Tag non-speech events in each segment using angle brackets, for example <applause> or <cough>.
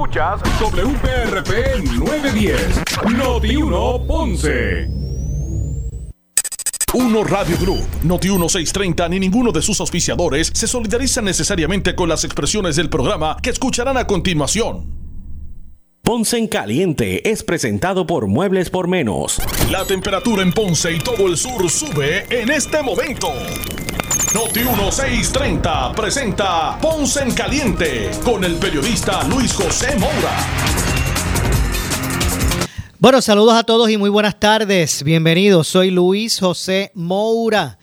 Escuchas WPRP 910, Noti 1 Ponce. Uno Radio Group, Noti 1630 ni ninguno de sus auspiciadores se solidarizan necesariamente con las expresiones del programa que escucharán a continuación. Ponce en Caliente es presentado por Muebles por Menos. La temperatura en Ponce y todo el sur sube en este momento. Noti 1630 presenta Ponce en Caliente con el periodista Luis José Moura. Bueno, saludos a todos y muy buenas tardes. Bienvenidos. Soy Luis José Moura.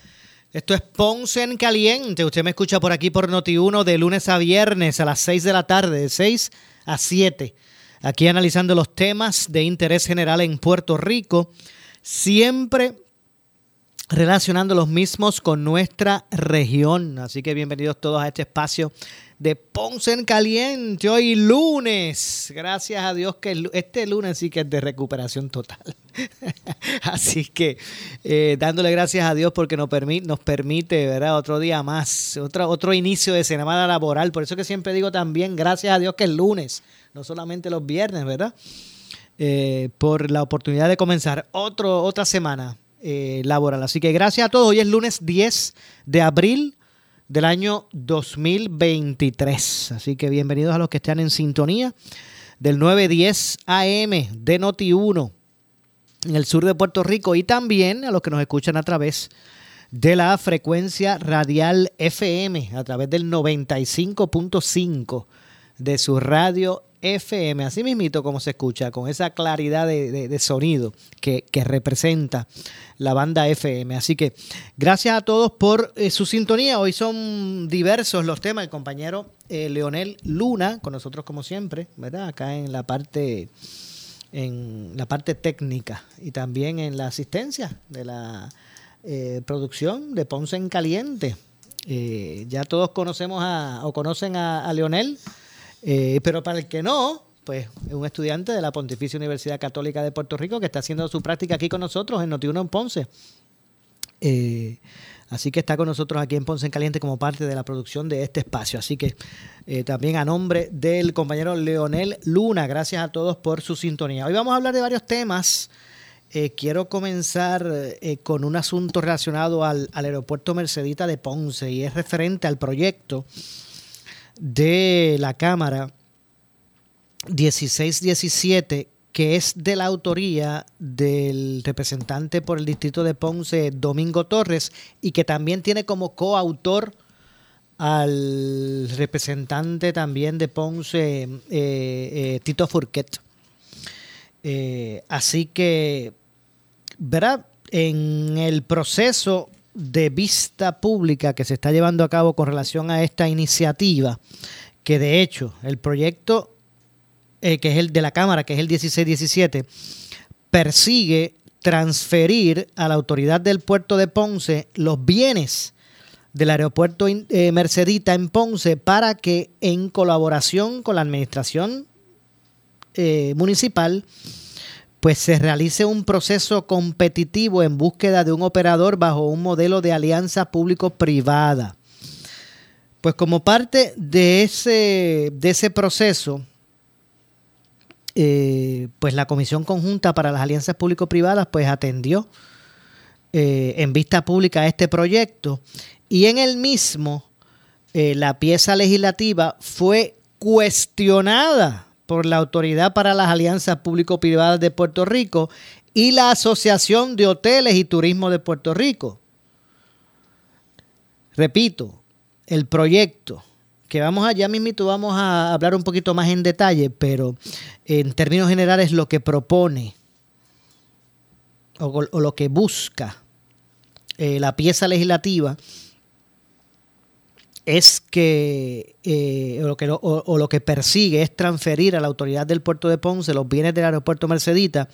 Esto es Ponce en Caliente. Usted me escucha por aquí por Noti1 de lunes a viernes a las 6 de la tarde, de 6 a 7. Aquí analizando los temas de interés general en Puerto Rico, siempre relacionando los mismos con nuestra región. Así que bienvenidos todos a este espacio de Ponce en Caliente. Hoy lunes. Gracias a Dios que este lunes sí que es de recuperación total. <laughs> Así que eh, dándole gracias a Dios porque nos permite, ¿verdad? otro día más, otro, otro inicio de semana laboral. Por eso que siempre digo también gracias a Dios que es lunes, no solamente los viernes, ¿verdad? Eh, por la oportunidad de comenzar otro, otra semana eh, laboral. Así que gracias a todos. Hoy es lunes 10 de abril del año 2023. Así que bienvenidos a los que están en sintonía del 910 AM de Noti1 en el sur de Puerto Rico y también a los que nos escuchan a través de la frecuencia radial FM, a través del 95.5 de su radio FM, así mismito como se escucha, con esa claridad de, sonido que, representa la banda FM. Así que gracias a todos por eh, su sintonía. Hoy son diversos los temas. El compañero eh, Leonel Luna, con nosotros como siempre, ¿verdad? Acá en la parte en la parte técnica y también en la asistencia de la eh, producción de Ponce en Caliente. ya todos conocemos a, o conocen a, a Leonel eh, pero para el que no, pues es un estudiante de la Pontificia Universidad Católica de Puerto Rico que está haciendo su práctica aquí con nosotros en Notiuno en Ponce. Eh, así que está con nosotros aquí en Ponce en Caliente como parte de la producción de este espacio. Así que eh, también a nombre del compañero Leonel Luna, gracias a todos por su sintonía. Hoy vamos a hablar de varios temas. quiero comenzar con un asunto relacionado al, al aeropuerto Mercedita de Ponce y es referente al proyecto de la Cámara 1617, que es de la autoría del representante por el distrito de Ponce, Domingo Torres, y que también tiene como coautor al representante también de Ponce, eh, eh, Tito Furquet. Eh, así que, ¿verdad? En el proceso de vista pública que se está llevando a cabo con relación a esta iniciativa, que de hecho el proyecto eh, que es el de la Cámara, que es el 1617, persigue transferir a la autoridad del puerto de Ponce los bienes del aeropuerto eh, Mercedita en Ponce para que en colaboración con la administración eh, municipal pues se realice un proceso competitivo en búsqueda de un operador bajo un modelo de alianza público-privada. Pues como parte de ese, de ese proceso, eh, pues la Comisión Conjunta para las Alianzas Público-Privadas pues atendió eh, en vista pública este proyecto y en el mismo eh, la pieza legislativa fue cuestionada por la Autoridad para las Alianzas Público-Privadas de Puerto Rico y la Asociación de Hoteles y Turismo de Puerto Rico. Repito, el proyecto que vamos allá mismito vamos a hablar un poquito más en detalle, pero en términos generales lo que propone o, lo que busca eh, la pieza legislativa es que, eh, o, lo que o, lo que persigue es transferir a la autoridad del puerto de Ponce los bienes del aeropuerto Mercedita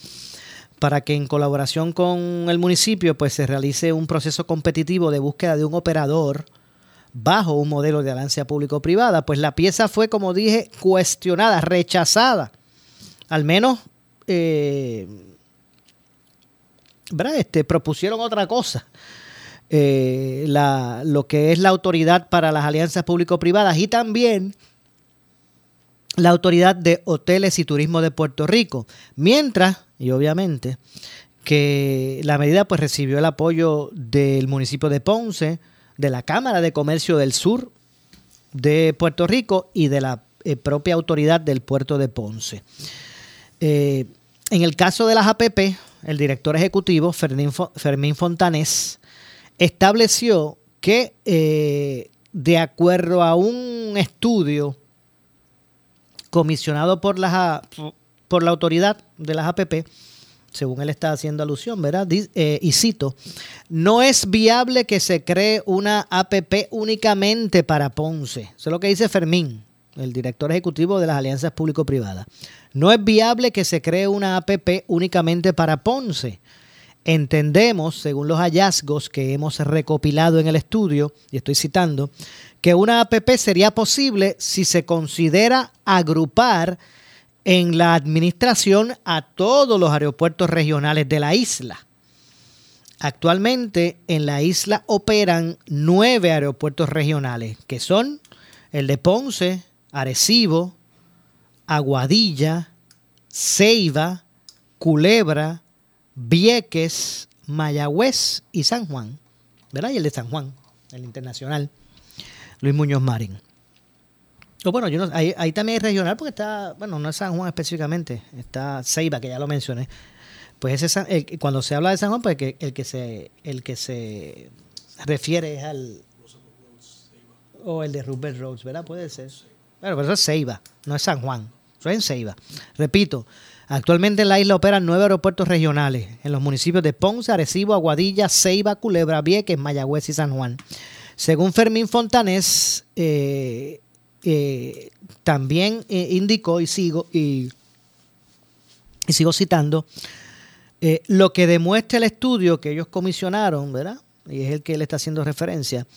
para que en colaboración con el municipio pues se realice un proceso competitivo de búsqueda de un operador bajo un modelo de alianza público-privada. Pues la pieza fue, como dije, cuestionada, rechazada. Al menos, eh, Este, propusieron otra cosa eh, la, lo que es la autoridad para las alianzas público-privadas y también la Autoridad de Hoteles y Turismo de Puerto Rico, mientras, y obviamente, que la medida pues recibió el apoyo del municipio de Ponce, de la Cámara de Comercio del Sur de Puerto Rico y de la eh, propia autoridad del puerto de Ponce. Eh, en el caso de las APP, el director ejecutivo, Fermín, Fontanés, estableció que eh, de acuerdo a un estudio comisionado por, por la autoridad de las APP, según él está haciendo alusión, ¿verdad? Eh, y cito, no es viable que se cree una APP únicamente para Ponce. Eso es lo que dice Fermín, el director ejecutivo de las alianzas público-privadas. No es viable que se cree una APP únicamente para Ponce. Entendemos, según los hallazgos que hemos recopilado en el estudio, y estoy citando, que una APP sería posible si se considera agrupar en la administración a todos los aeropuertos regionales de la isla. Actualmente en la isla operan nueve aeropuertos regionales, que son el de Ponce, Arecibo, Aguadilla, Ceiba, Culebra, Vieques, Mayagüez y San Juan. ¿Verdad? Y el de San Juan, el internacional, Luis Muñoz Marín bueno, yo no, ahí, también es regional porque está, bueno, no es San Juan específicamente, está Ceiba, que ya lo mencioné. Pues ese cuando se habla de San Juan, pues el que se, el que se refiere es al o el de Rupert Roads, ¿verdad? Puede ser. Bueno, pero eso es Ceiba, no es San Juan. Eso es en Ceiba. Repito, actualmente en la isla operan nueve aeropuertos regionales en los municipios de Ponce, Arecibo, Aguadilla, Ceiba, Culebra, Vieques, Mayagüez y San Juan. Según Fermín Fontanés, eh, eh, también eh, indicó, y sigo, y, sigo citando, lo que demuestra el estudio que ellos comisionaron, ¿verdad? Y es el que él está haciendo referencia.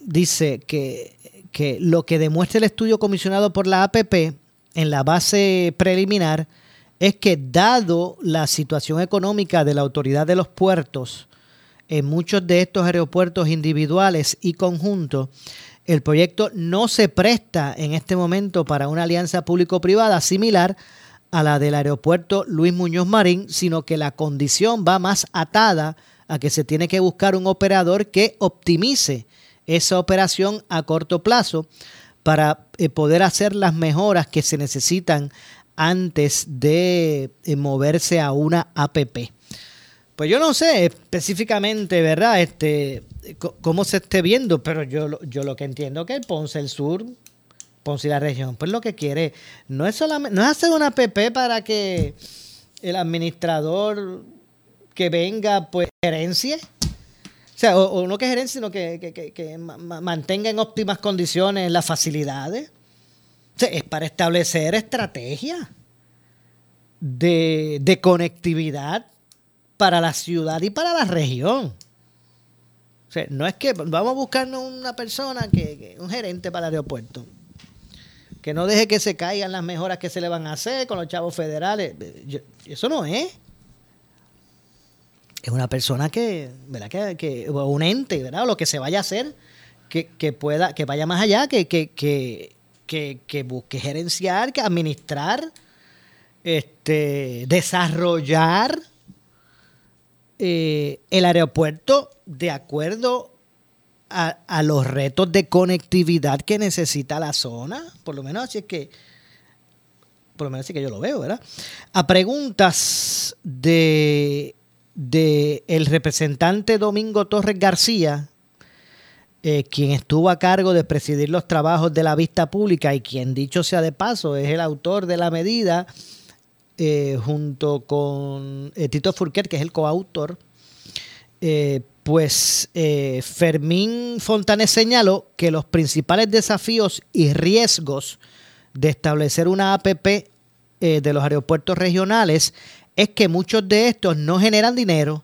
dice que, que lo que demuestra el estudio comisionado por la APP en la base preliminar es que dado la situación económica de la autoridad de los puertos, en muchos de estos aeropuertos individuales y conjuntos, el proyecto no se presta en este momento para una alianza público-privada similar a la del aeropuerto Luis Muñoz Marín, sino que la condición va más atada a que se tiene que buscar un operador que optimice esa operación a corto plazo para eh, poder hacer las mejoras que se necesitan antes de eh, moverse a una APP. Pues yo no sé específicamente, ¿verdad? Este, cómo se esté viendo, pero yo, yo lo que entiendo que Ponce el Sur, Ponce la región, pues lo que quiere no es solamente, no hacer una PP para que el administrador que venga, pues gerencie. O sea, o, no que gerencie, sino que, mantenga en óptimas condiciones las facilidades. O sea, es para establecer estrategias de, de conectividad para la ciudad y para la región. O sea, no es que vamos a buscarnos una persona, que, un gerente para el aeropuerto, que no deje que se caigan las mejoras que se le van a hacer con los chavos federales. eso no es. Es una persona que, ¿verdad? Que, que un ente, ¿verdad? O lo que se vaya a hacer, que, que pueda, que vaya más allá, que, que, que, que busque gerenciar, que administrar, este, desarrollar eh, el aeropuerto de acuerdo a, los retos de conectividad que necesita la zona, por lo menos así es que, por lo menos así que yo lo veo, ¿verdad? A preguntas de, de el representante Domingo Torres García, eh, quien estuvo a cargo de presidir los trabajos de la vista pública y quien, dicho sea de paso, es el autor de la medida eh, junto con eh, Tito Furquer, que es el coautor, pues Fermín Fontanes señaló que los principales desafíos y riesgos de establecer una APP de los aeropuertos regionales es que muchos de estos no generan dinero.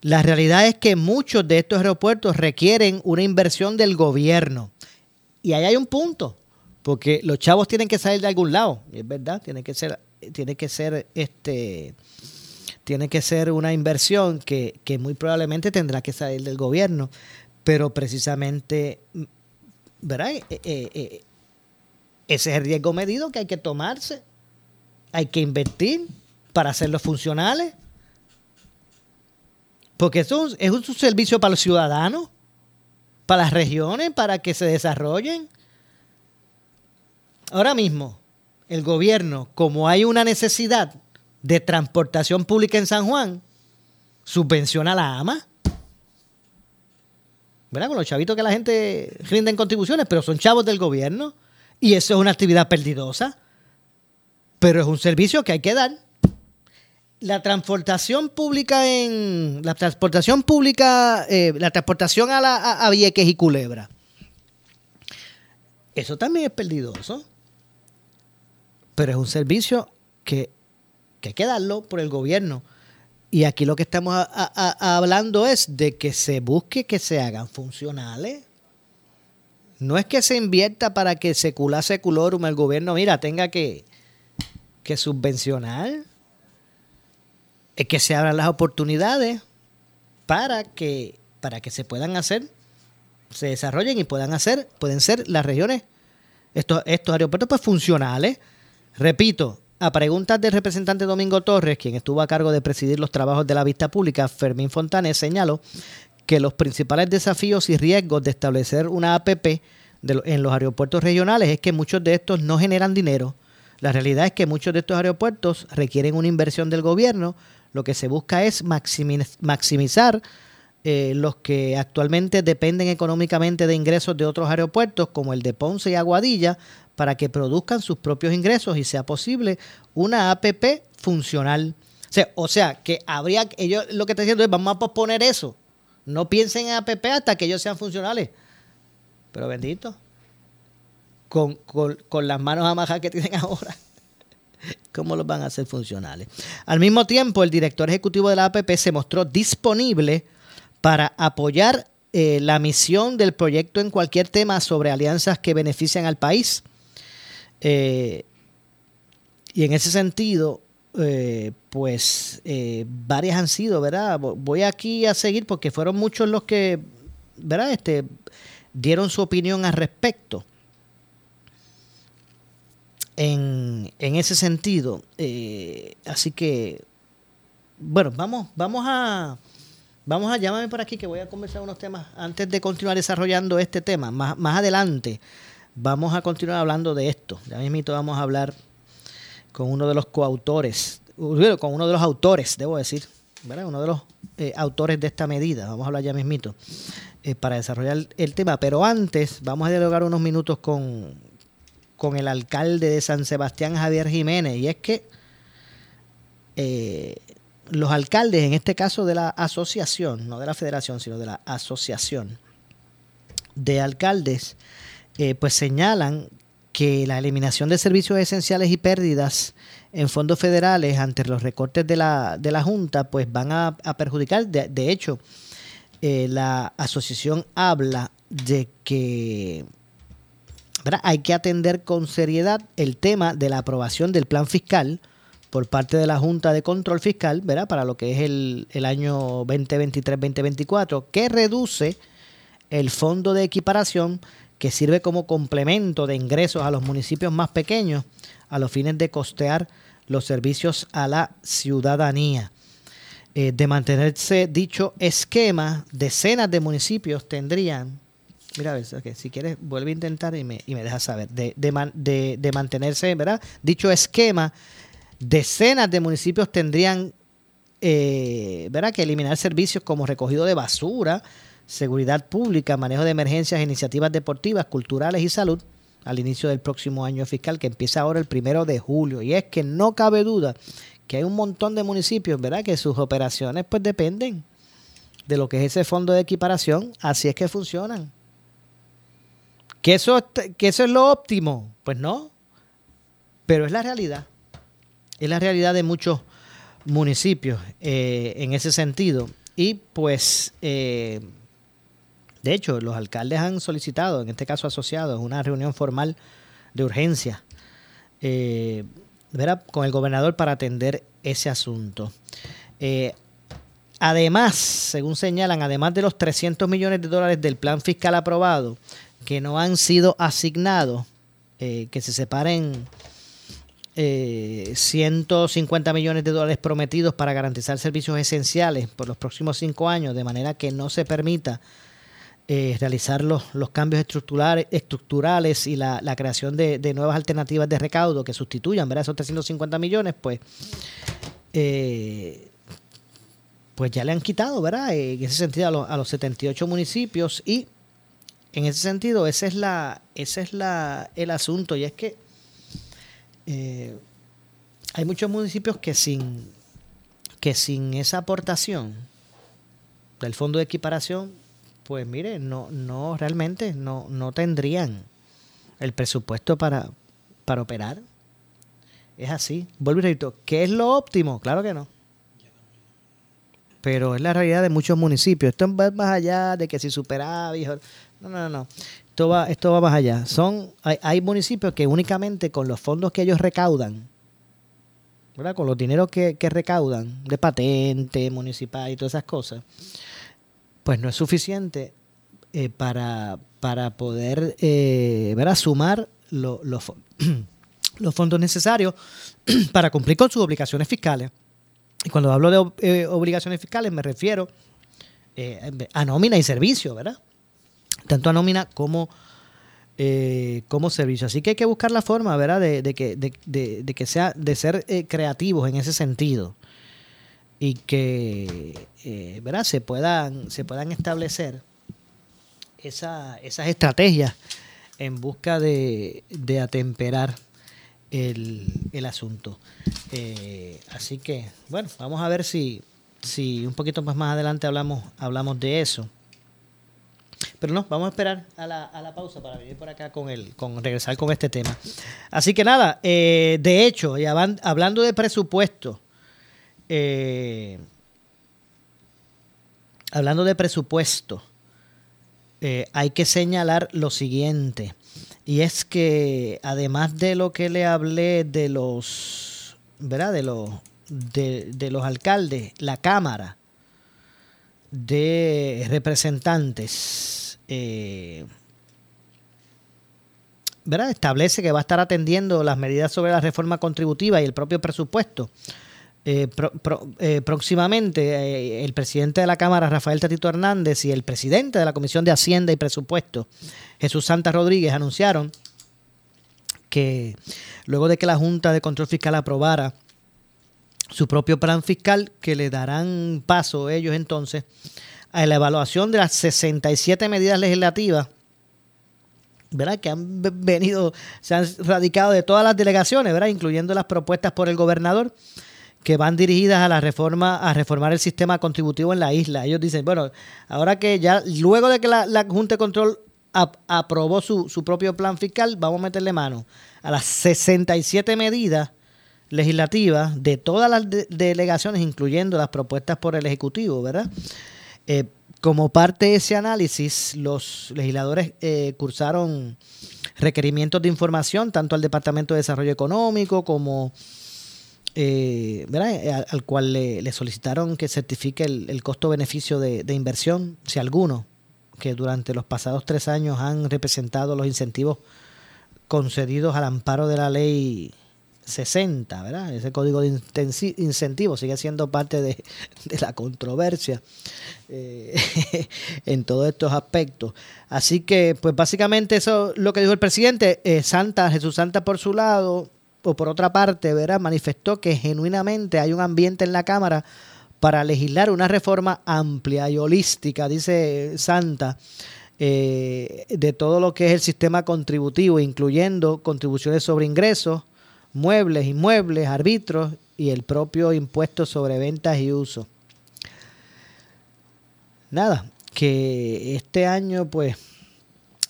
La realidad es que muchos de estos aeropuertos requieren una inversión del gobierno. Y ahí hay un punto, porque los chavos tienen que salir de algún lado, y es verdad, tienen que ser tiene que ser este tiene que ser una inversión que, muy probablemente tendrá que salir del gobierno, pero precisamente, ¿verdad? Eh, eh, eh, ese es el riesgo medido que hay que tomarse. Hay que invertir para hacerlos funcionales. Porque eso es un servicio para los ciudadanos, para las regiones, para que se desarrollen. Ahora mismo, el gobierno, como hay una necesidad de transportación pública en San Juan, subvenciona a la AMA. ¿Verdad? Con los chavitos que la gente rinde en contribuciones, pero son chavos del gobierno. Y eso es una actividad perdidosa. Pero es un servicio que hay que dar. La transportación pública en. La transportación pública. Eh, la transportación a, la, a Vieques y Culebra. Eso también es perdidoso. Pero es un servicio que, hay que darlo por el gobierno. Y aquí lo que estamos hablando es de que se busque que se hagan funcionales. No es que se invierta para que secula seculorum el gobierno, mira, tenga que, que subvencionar. Es que se abran las oportunidades para que, para que se puedan hacer, se desarrollen y puedan hacer, pueden ser las regiones, estos, estos aeropuertos pues funcionales. Repito, a preguntas del representante Domingo Torres, quien estuvo a cargo de presidir los trabajos de la vista pública, Fermín Fontanes señaló que los principales desafíos y riesgos de establecer una APP en los aeropuertos regionales es que muchos de estos no generan dinero. La realidad es que muchos de estos aeropuertos requieren una inversión del gobierno. Lo que se busca es maximizar eh, los que actualmente dependen económicamente de ingresos de otros aeropuertos, como el de Ponce y Aguadilla, para que produzcan sus propios ingresos y sea posible una APP funcional. O sea, que habría, ellos lo que están diciendo es, vamos a posponer eso. No piensen en APP hasta que ellos sean funcionales. Pero bendito, con, con las manos amajadas que tienen ahora. <laughs> ¿Cómo los van a hacer funcionales? Al mismo tiempo, el director ejecutivo de la APP se mostró disponible para apoyar eh, la misión del proyecto en cualquier tema sobre alianzas que benefician al país. Eh, y en ese sentido, eh, pues eh, varias han sido, ¿verdad? Voy aquí a seguir porque fueron muchos los que, ¿verdad? Este, dieron su opinión al respecto. En, en ese sentido, así que, bueno, vamos, vamos a, vamos a llamarme por aquí que voy a conversar unos temas antes de continuar desarrollando este tema. Más, más adelante Vamos a continuar hablando de esto. Ya mismo vamos a hablar con uno de los coautores, con uno de los autores, debo decir, ¿verdad? uno de los eh, autores de esta medida. Vamos a hablar ya mismito eh, para desarrollar el tema. Pero antes vamos a dialogar unos minutos con, con el alcalde de San Sebastián, Javier Jiménez. Y es que eh, los alcaldes, en este caso de la asociación, no de la federación, sino de la asociación de alcaldes, eh, pues señalan que la eliminación de servicios esenciales y pérdidas en fondos federales ante los recortes de la, de la Junta, pues van a, perjudicar. De, hecho, eh, la asociación habla de que hay que atender con seriedad el tema de la aprobación del plan fiscal por parte de la Junta de Control Fiscal, ¿verdad? Para lo que es el, año 2023-2024, que reduce el fondo de equiparación que sirve como complemento de ingresos a los municipios más pequeños a los fines de costear los servicios a la ciudadanía. Eh, de mantenerse dicho esquema, decenas de municipios tendrían, mira, a ver, si quieres vuelve a intentar y me, y me dejas saber, de, de, de, mantenerse, ¿verdad? Dicho esquema, decenas de municipios tendrían, eh, ¿verdad? Que eliminar servicios como recogido de basura, seguridad pública, manejo de emergencias, iniciativas deportivas, culturales y salud al inicio del próximo año fiscal que empieza ahora el primero de julio. Y es que no cabe duda que hay un montón de municipios, ¿verdad? Que sus operaciones pues dependen de lo que es ese fondo de equiparación. Así es que funcionan. ¿Que eso, que eso es lo óptimo? Pues no. Pero es la realidad. Es la realidad de muchos municipios eh, en ese sentido. Y pues eh, de hecho, los alcaldes han solicitado, en este caso asociados, una reunión formal de urgencia eh, con el gobernador para atender ese asunto. Además, según señalan, además de los 300 millones de dólares del plan fiscal aprobado, que no han sido asignados, eh, que se separen eh, 150 millones de dólares prometidos para garantizar servicios esenciales por los próximos cinco años, de manera que no se permita eh, realizar los, los, cambios estructurales, estructurales y la, la creación de, de, nuevas alternativas de recaudo que sustituyan ¿verdad? esos 350 millones, pues, eh, pues ya le han quitado, ¿verdad? En ese sentido a, lo, a los 78 municipios y en ese sentido ese es la ese es la el asunto y es que eh, hay muchos municipios que sin que sin esa aportación del fondo de equiparación pues mire no no realmente no no tendrían el presupuesto para para operar es así vuelvo y repito ¿qué es lo óptimo? claro que no pero es la realidad de muchos municipios. Esto va más allá de que si superávit. No, no, no. Esto va, esto va más allá. Son, hay, municipios que únicamente con los fondos que ellos recaudan, ¿verdad? con los dineros que, que recaudan de patente municipal y todas esas cosas, pues no es suficiente eh, para, para poder eh, sumar lo, los <clears throat> fondos necesarios <clears throat> para cumplir con sus obligaciones fiscales. Y cuando hablo de eh, obligaciones fiscales me refiero eh, a nómina y servicio, ¿verdad? Tanto a nómina como, eh, como servicio. Así que hay que buscar la forma, ¿verdad? De, que, de, que sea, de ser eh, creativos en ese sentido. Y que, ¿verdad? Se puedan, se puedan establecer esa, esas estrategias en busca de, atemperar el, el asunto. Eh, así que, bueno, vamos a ver si, si un poquito más, más adelante hablamos, hablamos de eso. Pero no, vamos a esperar a la, a la pausa para venir por acá con el, con regresar con este tema. Así que nada, eh, de hecho, ya van, hablando de presupuesto, eh, hablando de presupuesto, eh, hay que señalar lo siguiente. Y es que además de lo que le hablé de los, ¿verdad? De los, de, de los alcaldes, la Cámara de Representantes, eh, ¿verdad? Establece que va a estar atendiendo las medidas sobre la reforma contributiva y el propio presupuesto. Eh, eh, próximamente el presidente de la Cámara, Rafael Tatito Hernández, y el presidente de la Comisión de Hacienda y Presupuesto, Jesús Santa Rodríguez, anunciaron que luego de que la Junta de Control Fiscal aprobara su propio plan fiscal, que le darán paso ellos entonces a la evaluación de las 67 medidas legislativas ¿verdad? que han venido, se han radicado de todas las delegaciones, ¿verdad? incluyendo las propuestas por el gobernador que van dirigidas a la reforma, a reformar el sistema contributivo en la isla. Ellos dicen, bueno, ahora que ya, luego de que la, Junta de Control ap aprobó su, su, propio plan fiscal, vamos a meterle mano a las 67 medidas legislativas de todas las de delegaciones, incluyendo las propuestas por el Ejecutivo, ¿verdad? Eh, como parte de ese análisis, los legisladores eh, cursaron requerimientos de información tanto al Departamento de Desarrollo Económico como eh, ¿verdad? Al, al, cual le, solicitaron que certifique el, costo-beneficio de, inversión, si alguno, que durante los pasados tres años han representado los incentivos concedidos al amparo de la ley 60, ¿verdad? Ese código de incentivo sigue siendo parte de, de la controversia eh, <laughs> en todos estos aspectos. Así que, pues básicamente eso es lo que dijo el presidente. Eh, Santa, Jesús Santa por su lado, o por otra parte, ¿verdad? manifestó que genuinamente hay un ambiente en la Cámara para legislar una reforma amplia y holística, dice Santa, eh, de todo lo que es el sistema contributivo, incluyendo contribuciones sobre ingresos, muebles, inmuebles, árbitros y el propio impuesto sobre ventas y uso. Nada, que este año pues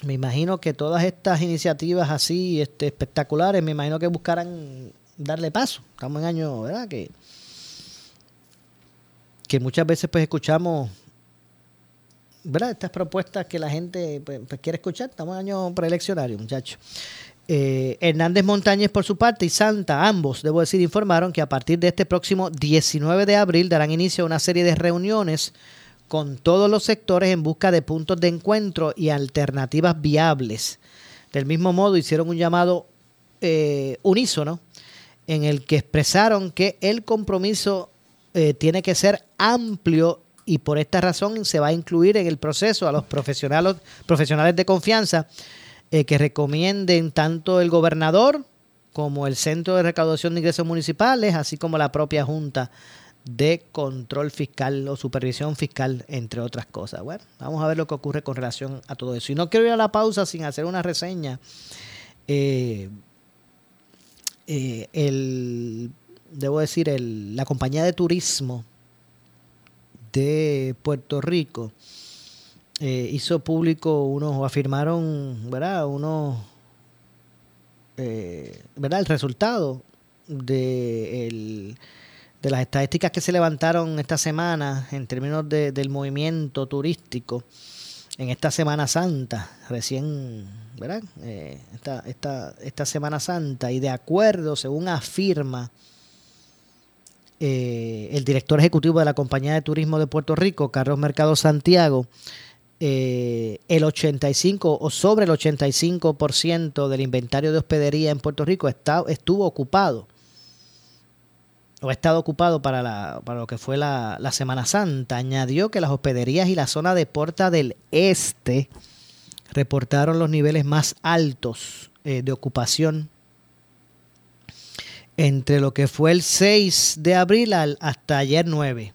me imagino que todas estas iniciativas así este, espectaculares, me imagino que buscarán darle paso. Estamos en año, ¿verdad? Que, que muchas veces pues escuchamos, ¿verdad? Estas propuestas que la gente pues, pues quiere escuchar. Estamos en año preeleccionario, muchachos. Eh, Hernández Montañez, por su parte, y Santa, ambos, debo decir, informaron que a partir de este próximo 19 de abril darán inicio a una serie de reuniones con todos los sectores en busca de puntos de encuentro y alternativas viables. Del mismo modo, hicieron un llamado eh, unísono en el que expresaron que el compromiso eh, tiene que ser amplio y por esta razón se va a incluir en el proceso a los profesionales, profesionales de confianza eh, que recomienden tanto el gobernador como el Centro de Recaudación de Ingresos Municipales, así como la propia Junta de Control Fiscal o Supervisión Fiscal, entre otras cosas. Bueno, vamos a ver lo que ocurre con relación a todo eso. Y no quiero ir a la pausa sin hacer una reseña. Eh, eh, el, debo decir, el, la compañía de turismo de Puerto Rico eh, hizo público unos, o afirmaron, ¿verdad? Unos, eh, ¿verdad? El resultado de, el, de las estadísticas que se levantaron esta semana en términos de, del movimiento turístico en esta Semana Santa, recién, ¿verdad? Eh, esta, esta, esta Semana Santa, y de acuerdo, según afirma el director ejecutivo de la Compañía de Turismo de Puerto Rico, Carlos Mercado Santiago, eh, el 85 o sobre el 85% del inventario de hospedería en Puerto Rico está, estuvo ocupado o ha estado ocupado para, la, para lo que fue la, Semana Santa. Añadió que las hospederías y la zona de Porta del Este reportaron los niveles más altos eh, de ocupación entre lo que fue el 6 de abril hasta ayer 9,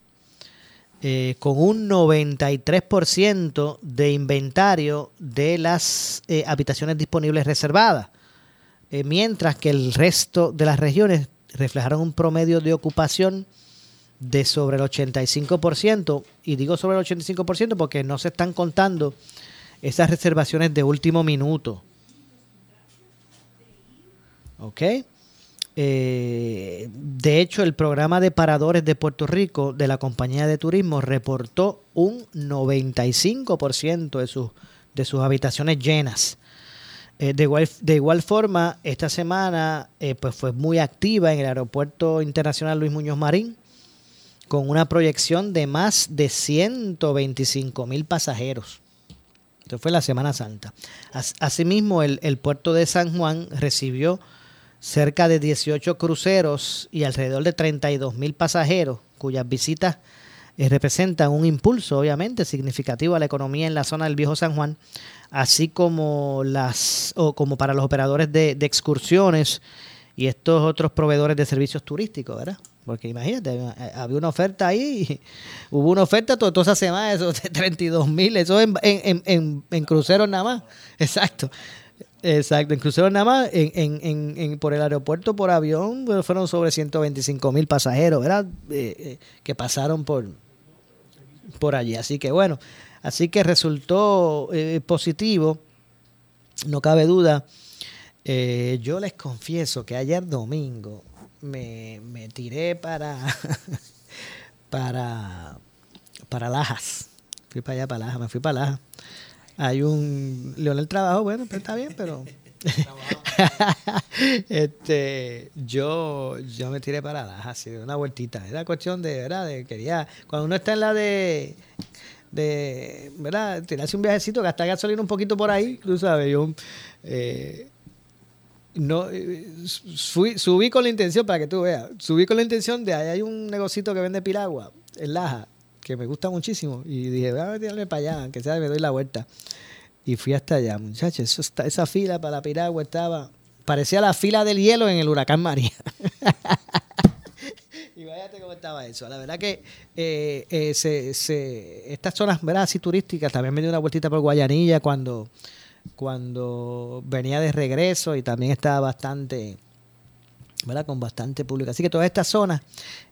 eh, con un 93% de inventario de las eh, habitaciones disponibles reservadas, eh, mientras que el resto de las regiones reflejaron un promedio de ocupación de sobre el 85%, y digo sobre el 85% porque no se están contando esas reservaciones de último minuto. ¿Ok? Eh, de hecho, el programa de paradores de Puerto Rico de la compañía de turismo reportó un 95% de sus, de sus habitaciones llenas. Eh, de, igual, de, igual, forma, esta semana eh, pues fue muy activa en el Aeropuerto Internacional Luis Muñoz Marín, con una proyección de más de 125 mil pasajeros. Esto fue la Semana Santa. Asimismo, el, el puerto de San Juan recibió cerca de 18 cruceros y alrededor de 32 mil pasajeros, cuyas visitas eh, representan un impulso, obviamente, significativo a la economía en la zona del Viejo San Juan, así como las o como para los operadores de, excursiones y estos otros proveedores de servicios turísticos, ¿verdad? Porque imagínate, eh, había una oferta ahí, hubo una oferta toda esa semana, esos 32 mil, eso en, en, en, en cruceros nada más, exacto. Exacto, incluso nada más en, en, en, por el aeropuerto, por avión, fueron sobre 125 mil pasajeros, ¿verdad? Eh, eh, que pasaron por, por allí. Así que bueno, así que resultó eh, positivo, no cabe duda. Yo les confieso que ayer domingo me, me tiré para, <laughs> para, para Lajas. Fui para allá, para Lajas, me fui para Lajas hay un Leonel trabajo, bueno, pues está bien, pero <laughs> este yo yo me tiré para la así una vueltita. Era cuestión de verdad de quería cuando uno está en la de de verdad tirarse un viajecito gastar gasolina un poquito por ahí tú sabes yo eh, no subí con la intención para que tú veas subí con la intención de ahí hay un negocito que vende piragua en Laja que me gusta muchísimo. Y dije, voy a tirarme para allá, aunque sea me doy la vuelta. Y fui hasta allá, muchachos. esa fila para la piragua estaba. Parecía la fila del hielo en el huracán María. <laughs> y váyate cómo estaba eso. La verdad que eh, eh, se, estas zonas. Así turísticas, también me dio una vueltita por Guayanilla cuando, cuando venía de regreso y también estaba bastante ¿verdad? Con bastante público. Así que todas estas zonas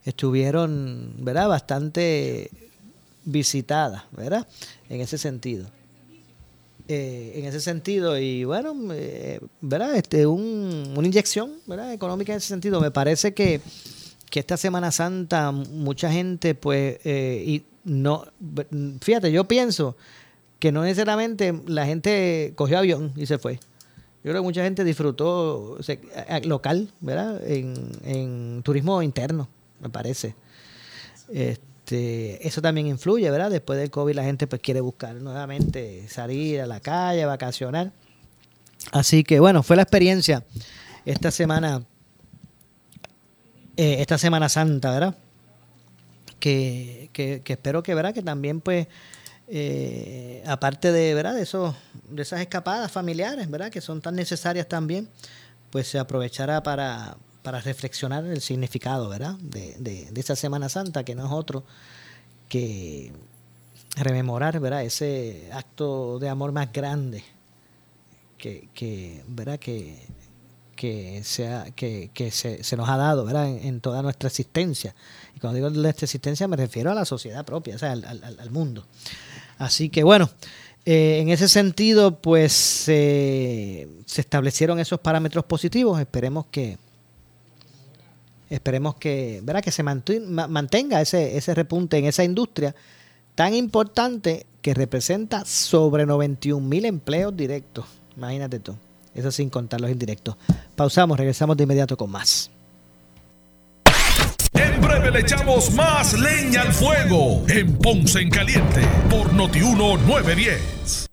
estuvieron, ¿verdad? Bastante visitadas, ¿verdad? En ese sentido. Eh, en ese sentido, y bueno, eh, ¿verdad? Este, un, una inyección, ¿verdad? Económica en ese sentido. Me parece que, que esta Semana Santa mucha gente, pues, eh, y no, fíjate, yo pienso que no necesariamente la gente cogió avión y se fue. Yo creo que mucha gente disfrutó local, ¿verdad? En, turismo interno, me parece. Este, eso también influye, ¿verdad? Después del COVID la gente pues quiere buscar nuevamente salir a la calle, vacacionar. Así que bueno, fue la experiencia esta semana, eh, esta Semana Santa, ¿verdad? Que, que, espero que, ¿verdad? Que también pues... Eh, aparte de, ¿verdad? De, eso, de esas escapadas familiares, ¿verdad? Que son tan necesarias también, pues se aprovechará para, para reflexionar el significado, ¿verdad? De, de, de, esa Semana Santa, que no es otro que rememorar, ¿verdad? Ese acto de amor más grande que, que ¿verdad? Que, que, sea, que, que se, nos ha dado, ¿verdad? En, toda nuestra existencia. Y cuando digo nuestra existencia me refiero a la sociedad propia, o sea, al mundo. Así que bueno, eh, en ese sentido, pues eh, se establecieron esos parámetros positivos. Esperemos que esperemos que, ¿verdad? que se mantenga ese, ese repunte en esa industria tan importante que representa sobre 91 mil empleos directos. Imagínate tú. Eso sin contar los indirectos. Pausamos, regresamos de inmediato con más. En breve le echamos más leña al fuego en Ponce en Caliente por Notiuno 910.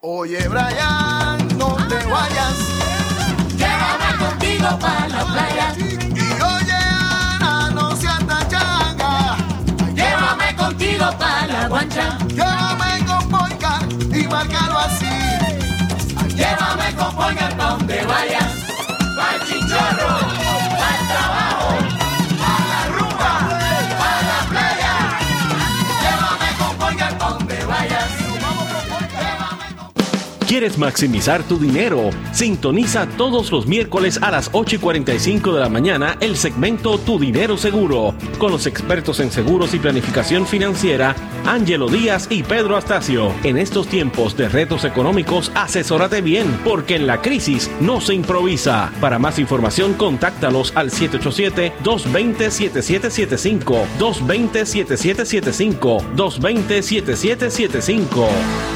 Oye, Brian, no te vayas. Llévame contigo para ¿Quieres maximizar tu dinero? Sintoniza todos los miércoles a las 8 y 45 de la mañana el segmento Tu Dinero Seguro con los expertos en seguros y planificación financiera Ángelo Díaz y Pedro Astacio. En estos tiempos de retos económicos, asesórate bien porque en la crisis no se improvisa. Para más información, contáctalos al 787-220-7775, 220-7775, 220-7775.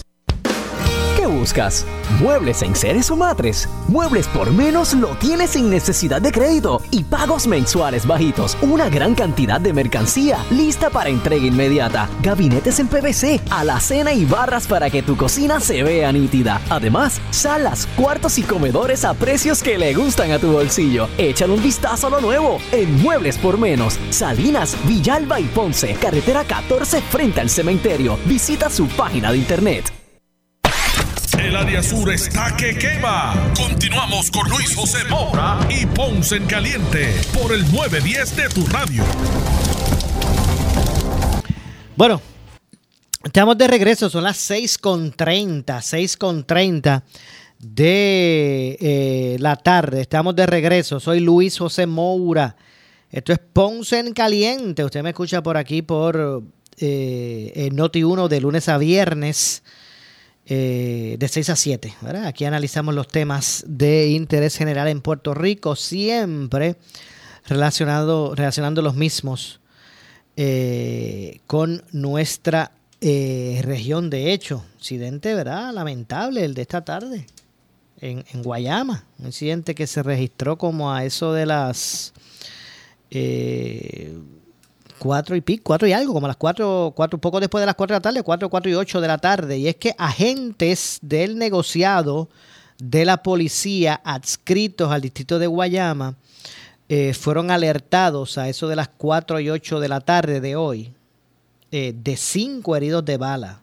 ¿Qué buscas? ¿Muebles en seres o matres? Muebles por menos lo tienes sin necesidad de crédito y pagos mensuales bajitos. Una gran cantidad de mercancía lista para entrega inmediata. Gabinetes en PVC, alacena y barras para que tu cocina se vea nítida. Además, salas, cuartos y comedores a precios que le gustan a tu bolsillo. Échale un vistazo a lo nuevo en Muebles por menos. Salinas, Villalba y Ponce. Carretera 14 frente al cementerio. Visita su página de internet. El área sur está que quema. Continuamos con Luis José Moura y Ponce en Caliente por el 910 de tu radio. Bueno, estamos de regreso, son las 6.30, 6.30 de eh, la tarde. Estamos de regreso, soy Luis José Moura. Esto es Ponce en Caliente. Usted me escucha por aquí por eh, Noti 1 de lunes a viernes eh, de 6 a 7. ¿verdad? Aquí analizamos los temas de interés general en Puerto Rico, siempre relacionado, relacionando los mismos eh, con nuestra eh, región. De hecho, incidente ¿verdad? lamentable el de esta tarde en, Guayama. Un incidente que se registró como a eso de las... cuatro y pico, cuatro y algo, como a las cuatro, cuatro, poco después de las cuatro de la tarde, cuatro, cuatro y ocho de la tarde. Y es que agentes del negociado de la policía adscritos al distrito de Guayama eh, fueron alertados a eso de las cuatro y ocho de la tarde de hoy eh, de cinco heridos de bala,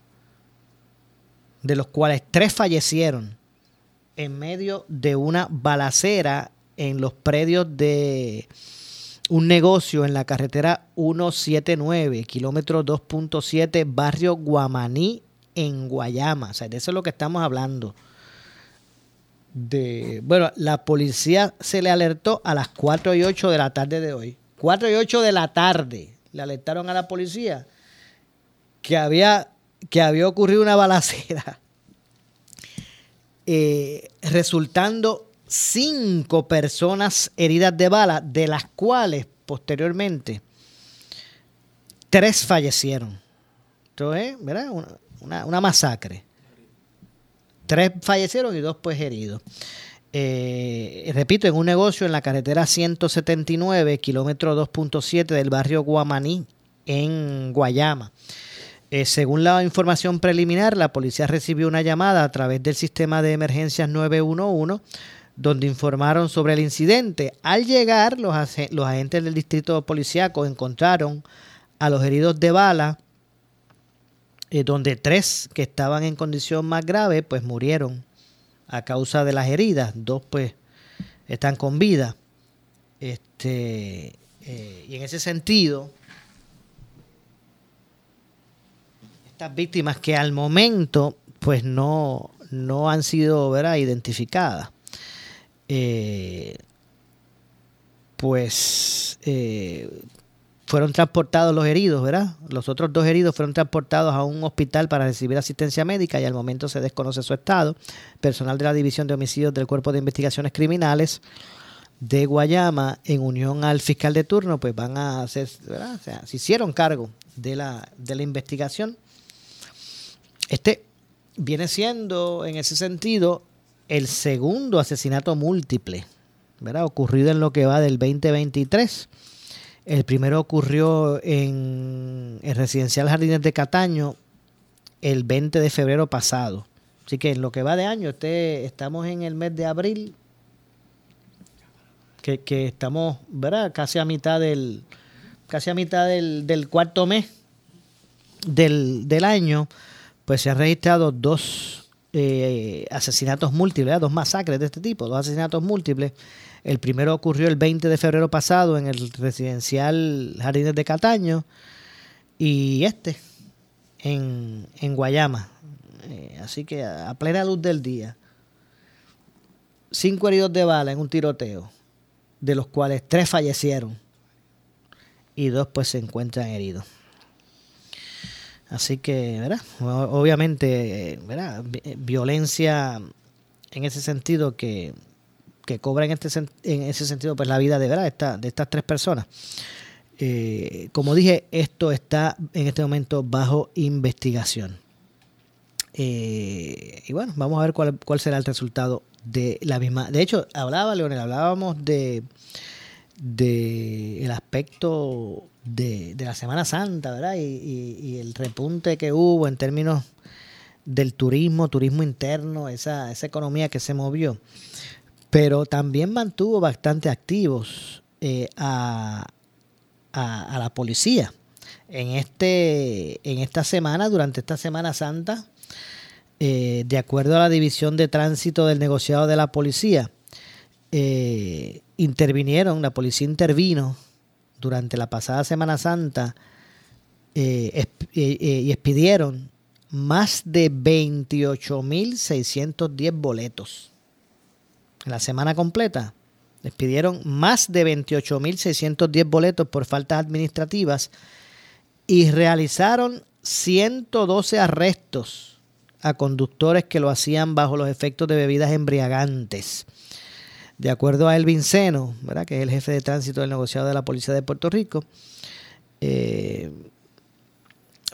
de los cuales tres fallecieron en medio de una balacera en los predios de un negocio en la carretera 179, kilómetro 2.7, barrio Guamaní, en Guayama. O sea, de eso es lo que estamos hablando. de... Bueno, la policía se le alertó a las 4 y 8 de la tarde de hoy. 4 y 8 de la tarde le alertaron a la policía que había, que había ocurrido una balacera, <laughs> eh, resultando cinco personas heridas de bala, de las cuales posteriormente tres fallecieron. Esto es, ¿verdad? Una, una masacre. Tres fallecieron y dos pues heridos. Eh, repito, en un negocio en la carretera 179, kilómetro 2.7 del barrio Guamaní, en Guayama. Eh, según la información preliminar, la policía recibió una llamada a través del sistema de emergencias 911 donde informaron sobre el incidente. Al llegar, los, los agentes del distrito policíaco encontraron a los heridos de bala eh, donde tres que estaban en condición más grave, pues murieron a causa de las heridas. Dos, pues, están con vida. Este, eh, y en ese sentido, estas víctimas que al momento, pues, no, no han sido ¿verdad? identificadas, eh, pues fueron transportados los heridos, ¿verdad? Los otros dos heridos fueron transportados a un hospital para recibir asistencia médica y al momento se desconoce su estado. Personal de la División de Homicidios del Cuerpo de Investigaciones Criminales de Guayama, en unión al fiscal de turno, pues van a hacer, ¿verdad? O sea, se hicieron cargo de la, de la investigación. Este viene siendo, en ese sentido, el segundo asesinato múltiple, ¿verdad? Ocurrido en lo que va del 2023 el primero ocurrió en el residencial Jardines de Cataño el 20 de febrero pasado. Así que en lo que va de año, este, estamos en el mes de abril, que, estamos, ¿verdad? Casi a mitad del, casi a mitad del, cuarto mes del, año, pues se han registrado dos eh, asesinatos múltiples, dos masacres de este tipo, dos asesinatos múltiples el primero ocurrió el 20 de febrero pasado en el residencial Jardines de Cataño y este en, Guayama. Eh, así que a, plena luz del día. Cinco heridos de bala en un tiroteo, de los cuales tres fallecieron y dos pues se encuentran heridos. Así que, ¿verdad? Obviamente, ¿verdad? Violencia en ese sentido que que cobra en, este, en ese sentido pues la vida de verdad de estas tres personas. Eh, como dije, esto está en este momento bajo investigación. Eh, y bueno, vamos a ver cuál, cuál, será el resultado de la misma. De hecho, hablaba Leonel, hablábamos de, de el aspecto de, la Semana Santa, ¿verdad? Y, el repunte que hubo en términos del turismo, turismo interno, esa, esa economía que se movió pero también mantuvo bastante activos eh, a, la policía. En, este, en esta semana, durante esta Semana Santa, eh, de acuerdo a la División de Tránsito del Negociado de la Policía, eh, intervinieron, la policía intervino durante la pasada Semana Santa y expidieron más de 28.610 boletos en la semana completa, les pidieron más de 28.610 boletos por faltas administrativas y realizaron 112 arrestos a conductores que lo hacían bajo los efectos de bebidas embriagantes. De acuerdo a Elvin Seno, ¿verdad? que es el jefe de tránsito del negociado de la Policía de Puerto Rico, eh,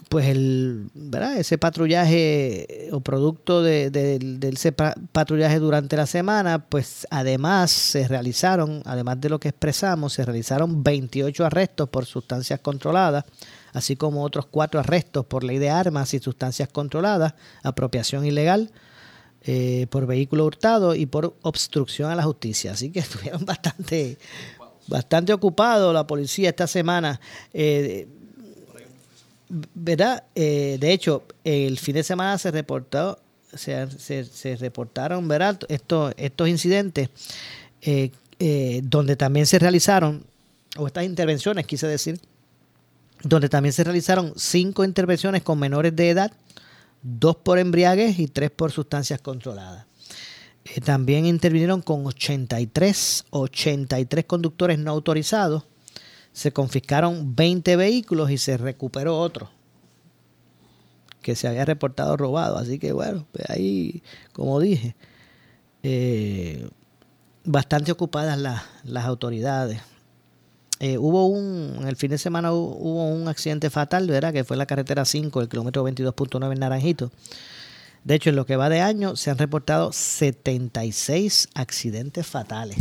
pues el, ¿verdad? ese patrullaje o producto de, ese patrullaje durante la semana, pues además se realizaron, además de lo que expresamos, se realizaron 28 arrestos por sustancias controladas, así como otros cuatro arrestos por ley de armas y sustancias controladas, apropiación ilegal, eh, por vehículo hurtado y por obstrucción a la justicia. Así que <laughs> estuvieron bastante, bastante ocupados la policía esta semana. Eh, ¿verdad? Eh, de hecho, el fin de semana se reportó, se, se, reportaron, ¿verdad? Estos, estos incidentes donde también se realizaron, o estas intervenciones, quise decir, donde también se realizaron cinco intervenciones con menores de edad, dos por embriaguez y tres por sustancias controladas. Eh, también intervinieron con 83, 83 conductores no autorizados. Se confiscaron 20 vehículos y se recuperó otro que se había reportado robado. Así que bueno, pues ahí, como dije, eh, bastante ocupadas las autoridades. Eh, hubo un, en el fin de semana hubo, un accidente fatal, ¿verdad? Que fue la carretera 5, el kilómetro 22.9 en Naranjito. De hecho, en lo que va de año se han reportado 76 accidentes fatales.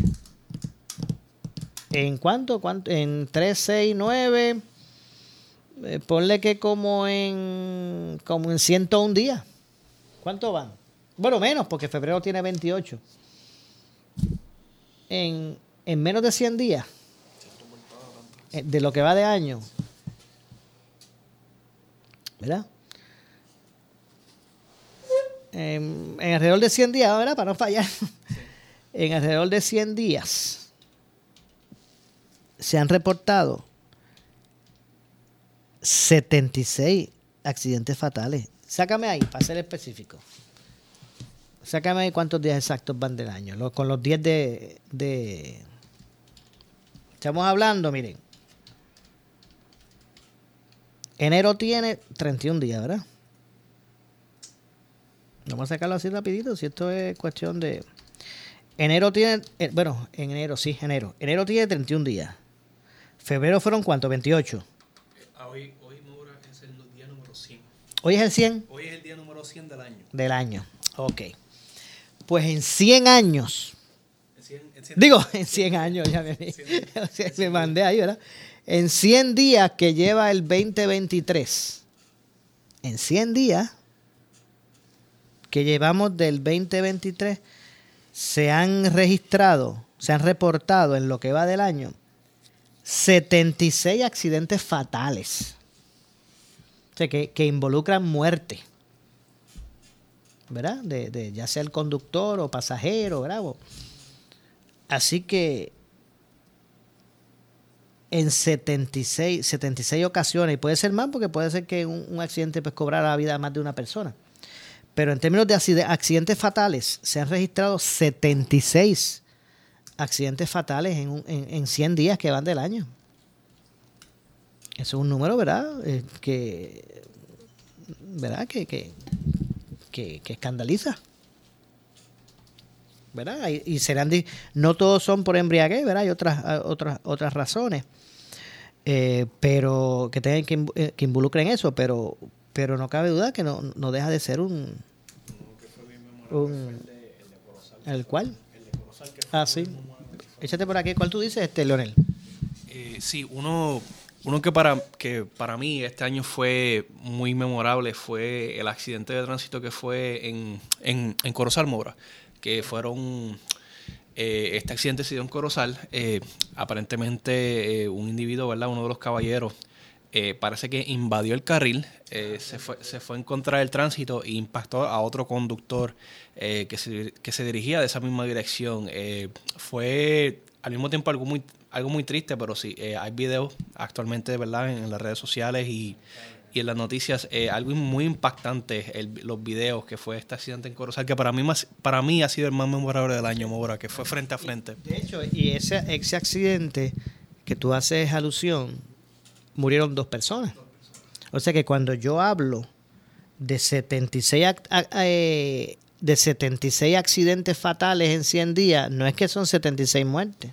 ¿En cuánto? ¿Cuánto? En 3, 6, 9. ponle que como en, como en 101 días. ¿Cuánto van? Bueno, menos, porque febrero tiene 28. En, en menos de 100 días. Eh, de lo que va de año. ¿Verdad? en, alrededor de 100 días, ¿verdad? Para no fallar. <laughs> en alrededor de 100 días se han reportado 76 accidentes fatales. Sácame ahí, para ser específico. Sácame ahí cuántos días exactos van del año. con los 10 de, de... Estamos hablando, miren. Enero tiene 31 días, ¿verdad? Vamos a sacarlo así rapidito, si esto es cuestión de... Enero tiene, eh, bueno, en enero, sí, enero. Enero tiene 31 días. Febrero fueron cuántos, 28. Eh, hoy, hoy es el día número 100. ¿Hoy es el 100? Hoy es el día número 100 del año. Del año, ok. Pues en 100 años, digo, en 100 años, ya me, <laughs> me mandé ahí, ¿verdad? En 100 días que lleva el 2023, en 100 días que llevamos del 2023 se han registrado, se han reportado en lo que va del año 76 accidentes fatales. Que, involucran muerte. ¿Verdad? De, ya sea el conductor o pasajero, ¿verdad? Así que en 76, 76 ocasiones, y puede ser más porque puede ser que un, un accidente pues cobrara la vida a más de una persona. Pero en términos de accidentes fatales, se han registrado 76 accidentes fatales en, en, 100 días que van del año. Eso es un número, ¿verdad? Eh, que, ¿verdad? Que, que, que, escandaliza. ¿Verdad? Y, serán, no todos son por embriaguez, ¿verdad? Hay otras, otras, otras razones. Eh, pero que tengan que, eh, que involucren eso, pero, pero no cabe duda que no, no deja de ser un, un ¿El cual? Ah, sí. Échate por aquí. ¿Cuál tú dices, este, Leonel? Eh, sí, uno, uno que, para, que para mí este año fue muy memorable fue el accidente de tránsito que fue en, en, en Corozal Mora, que fueron... Eh, este accidente se dio en Corozal. Eh, aparentemente un individuo, ¿verdad? Uno de los caballeros eh, parece que invadió el carril, eh, se, fue, se fue en contra del tránsito e impactó a otro conductor eh, que, se, que se dirigía de esa misma dirección. fue al mismo tiempo algo muy, algo muy triste, pero sí, hay videos actualmente ¿verdad? En, las redes sociales y, y en las noticias, algo muy impactante, los videos que fue este accidente en Corozal, que para mí, más, para mí ha sido el más memorable del año, Mora, que fue frente a frente. De hecho, y ese, ese accidente que tú haces alusión, murieron dos personas. O sea que cuando yo hablo de 76, eh, de 76 accidentes fatales en 100 días, no es que son 76 muertes.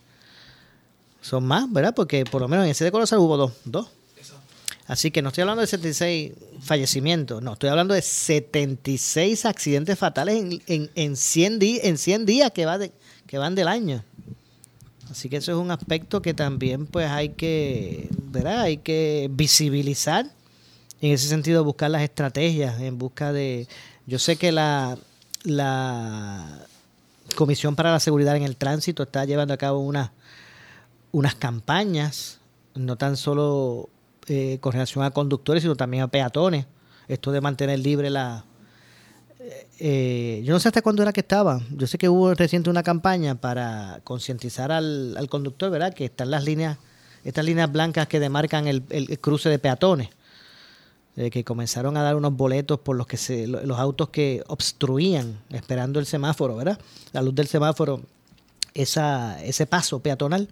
Son más, ¿verdad? Porque por lo menos en ese de Corozal hubo dos. dos. Así que no estoy hablando de 76 fallecimientos, no, estoy hablando de 76 accidentes fatales en, en, en 100, en 100 días que, va que van del año. Así que eso es un aspecto que también pues hay que, ¿verdad? Hay que visibilizar. En ese sentido, buscar las estrategias en busca de... Yo sé que la, la Comisión para la Seguridad en el Tránsito está llevando a cabo una, unas campañas, no tan solo eh, con relación a conductores, sino también a peatones. Esto de mantener libre la, eh, yo no sé hasta cuándo era que estaba. Yo sé que hubo reciente una campaña para concientizar al, conductor, ¿verdad? Que están las líneas, estas líneas blancas que demarcan el, cruce de peatones. eh, que comenzaron a dar unos boletos por los que se, los autos que obstruían esperando el semáforo, ¿verdad? La luz del semáforo, esa, ese paso peatonal.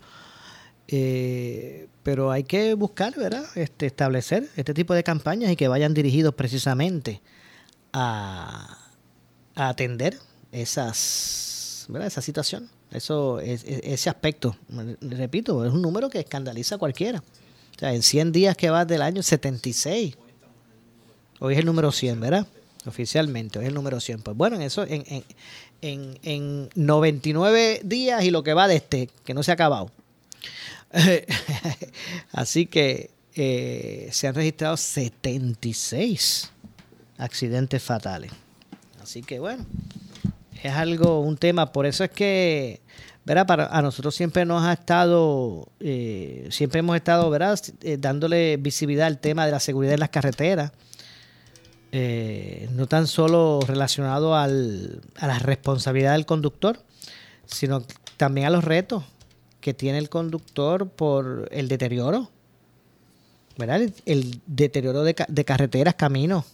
Eh, pero hay que buscar, ¿verdad? Este, establecer este tipo de campañas y que vayan dirigidos precisamente a, atender esas, ¿verdad? esa situación. Eso, es, ese aspecto, repito, es un número que escandaliza a cualquiera. O sea, en 100 días que va del año 76. Hoy es el número 100, ¿verdad? Oficialmente, hoy es el número 100. Pues bueno, en eso, en, en, en 99 días y lo que va de este, que no se ha acabado. <laughs> Así que eh, se han registrado 76 accidentes fatales. Así que bueno, es algo, un tema, por eso es que, ¿verdad? Para, a nosotros siempre nos ha estado, eh, siempre hemos estado, ¿verdad? Eh, dándole visibilidad al tema de la seguridad en las carreteras. no tan solo relacionado al, a la responsabilidad del conductor, sino también a los retos que tiene el conductor por el deterioro, ¿verdad? El, deterioro de, carreteras, caminos.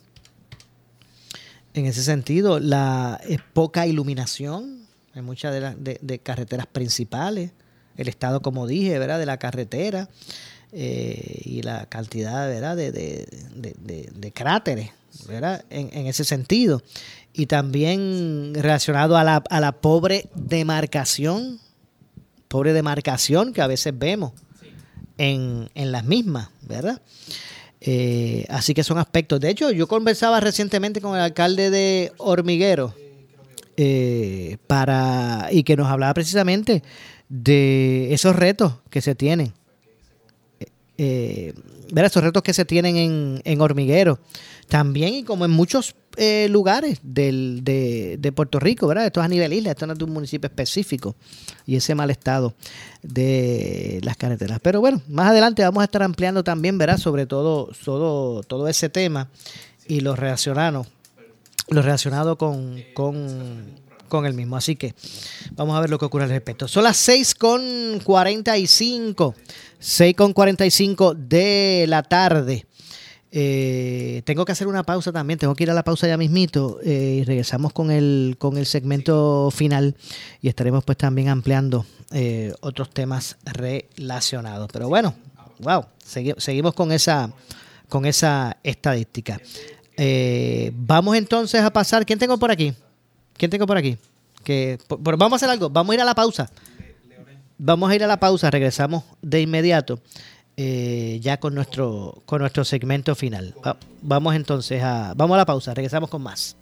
En ese sentido, la poca iluminación en muchas de las de, carreteras principales, el estado, como dije, ¿verdad? De la carretera eh, y la cantidad, ¿verdad? De, cráteres, ¿verdad? En, en, ese sentido. Y también relacionado a la, a la pobre demarcación pobre demarcación que a veces vemos en, las mismas, ¿verdad? Eh, así que son aspectos. De hecho, yo conversaba recientemente con el alcalde de Hormiguero eh, para y que nos hablaba precisamente de esos retos que se tienen. Eh, ver esos retos que se tienen en, en Hormiguero. También, y como en muchos eh, lugares del, de, Puerto Rico, ¿verdad? Esto es a nivel isla, esto es de un municipio específico. Y ese mal estado de las carreteras. Pero bueno, más adelante vamos a estar ampliando también, ¿verdad? Sobre todo, todo, todo ese tema y lo relacionado, lo relacionado con, con, con el mismo. Así que vamos a ver lo que ocurre al respecto. Son las 6 con 45. 6 con 45 de la tarde. Eh, tengo que hacer una pausa también, tengo que ir a la pausa ya mismito eh, y regresamos con el, con el segmento final y estaremos pues también ampliando eh, otros temas relacionados. Pero bueno, wow, seguimos con esa, con esa estadística. vamos entonces a pasar, ¿quién tengo por aquí? ¿Quién tengo por aquí? Que, vamos a hacer algo, vamos a ir a la pausa. Vamos a ir a la pausa, regresamos de inmediato. Eh, ya con nuestro, con nuestro segmento final. vamos entonces a, vamos a la pausa, regresamos con más.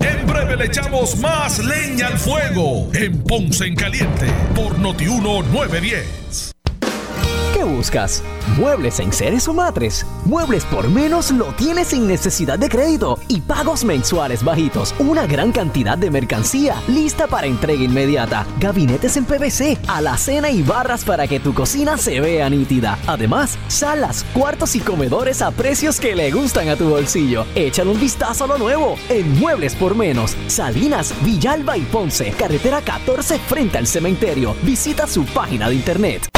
En breve le echamos más leña al fuego en Ponce en Caliente por Notiuno 910. ¿Qué buscas? ¿Muebles en seres o matres? Muebles por menos lo tienes sin necesidad de crédito y pagos mensuales bajitos. Una gran cantidad de mercancía lista para entrega inmediata. Gabinetes en PVC, alacena y barras para que tu cocina se vea nítida. Además, salas, cuartos y comedores a precios que le gustan a tu bolsillo. Échale un vistazo a lo nuevo en Muebles por menos. Salinas, Villalba y Ponce, carretera 14 frente al cementerio. Visita su página de internet.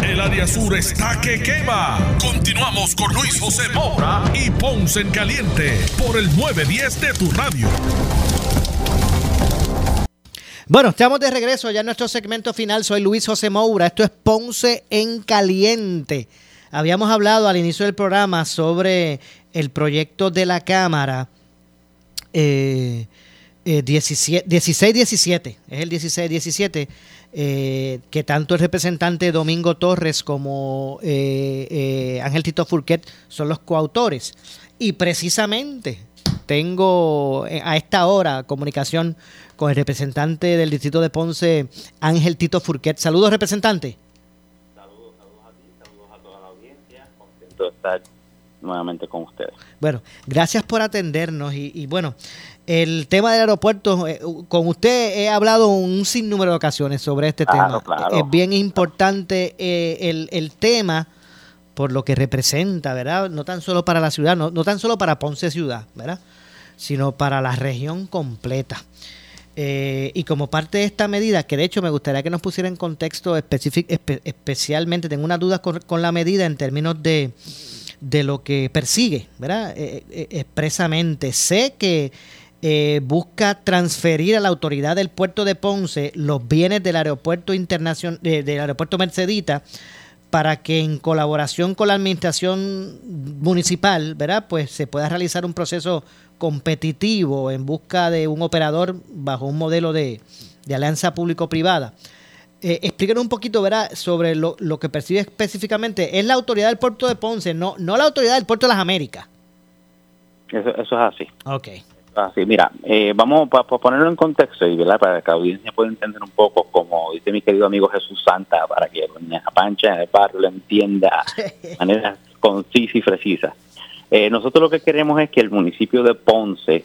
El área sur está que quema. Continuamos con Luis José Moura y Ponce en Caliente por el 910 de tu radio. Bueno, estamos de regreso ya en nuestro segmento final. Soy Luis José Moura. Esto es Ponce en Caliente. Habíamos hablado al inicio del programa sobre el proyecto de la Cámara eh, 16-17. Eh, es el 16-17 eh, que tanto el representante Domingo Torres como eh, eh, Ángel Tito Furquet son los coautores. Y precisamente tengo a esta hora comunicación con el representante del distrito de Ponce, Ángel Tito Furquet. Saludos, representante. Saludos, saludos a ti, saludos a toda la audiencia. Contento de estar nuevamente con ustedes. Bueno, gracias por atendernos y bueno, el tema del aeropuerto, eh, con usted he hablado un sinnúmero de ocasiones sobre este tema. Es bien importante eh, el, tema por lo que representa, ¿verdad? No tan solo para la ciudad, no, tan solo para Ponce ciudad, ¿verdad? Sino para la región completa. Eh, y como parte de esta medida, que de hecho me gustaría que nos pusiera en contexto específico, especialmente, tengo unas dudas con, con la medida en términos de de lo que persigue, ¿verdad? Eh, eh, expresamente. Sé que eh, busca transferir a la autoridad del puerto de Ponce los bienes del aeropuerto internacional, del aeropuerto Mercedita, para que en colaboración con la administración municipal, ¿verdad? Pues se pueda realizar un proceso competitivo en busca de un operador bajo un modelo de, de alianza público-privada. Eh, explíquenos un poquito, ¿verdad?, sobre lo, lo, que percibe específicamente. Es la autoridad del puerto de Ponce, no, no la autoridad del puerto de las Américas. Eso, eso es así. Ok. Así, mira, eh, vamos a ponerlo en contexto y ¿verdad? para que la audiencia pueda entender un poco, como dice mi querido amigo Jesús Santa, para que doña Pancha el barrio lo entienda de manera <laughs> concisa y precisa. Eh, nosotros lo que queremos es que el municipio de Ponce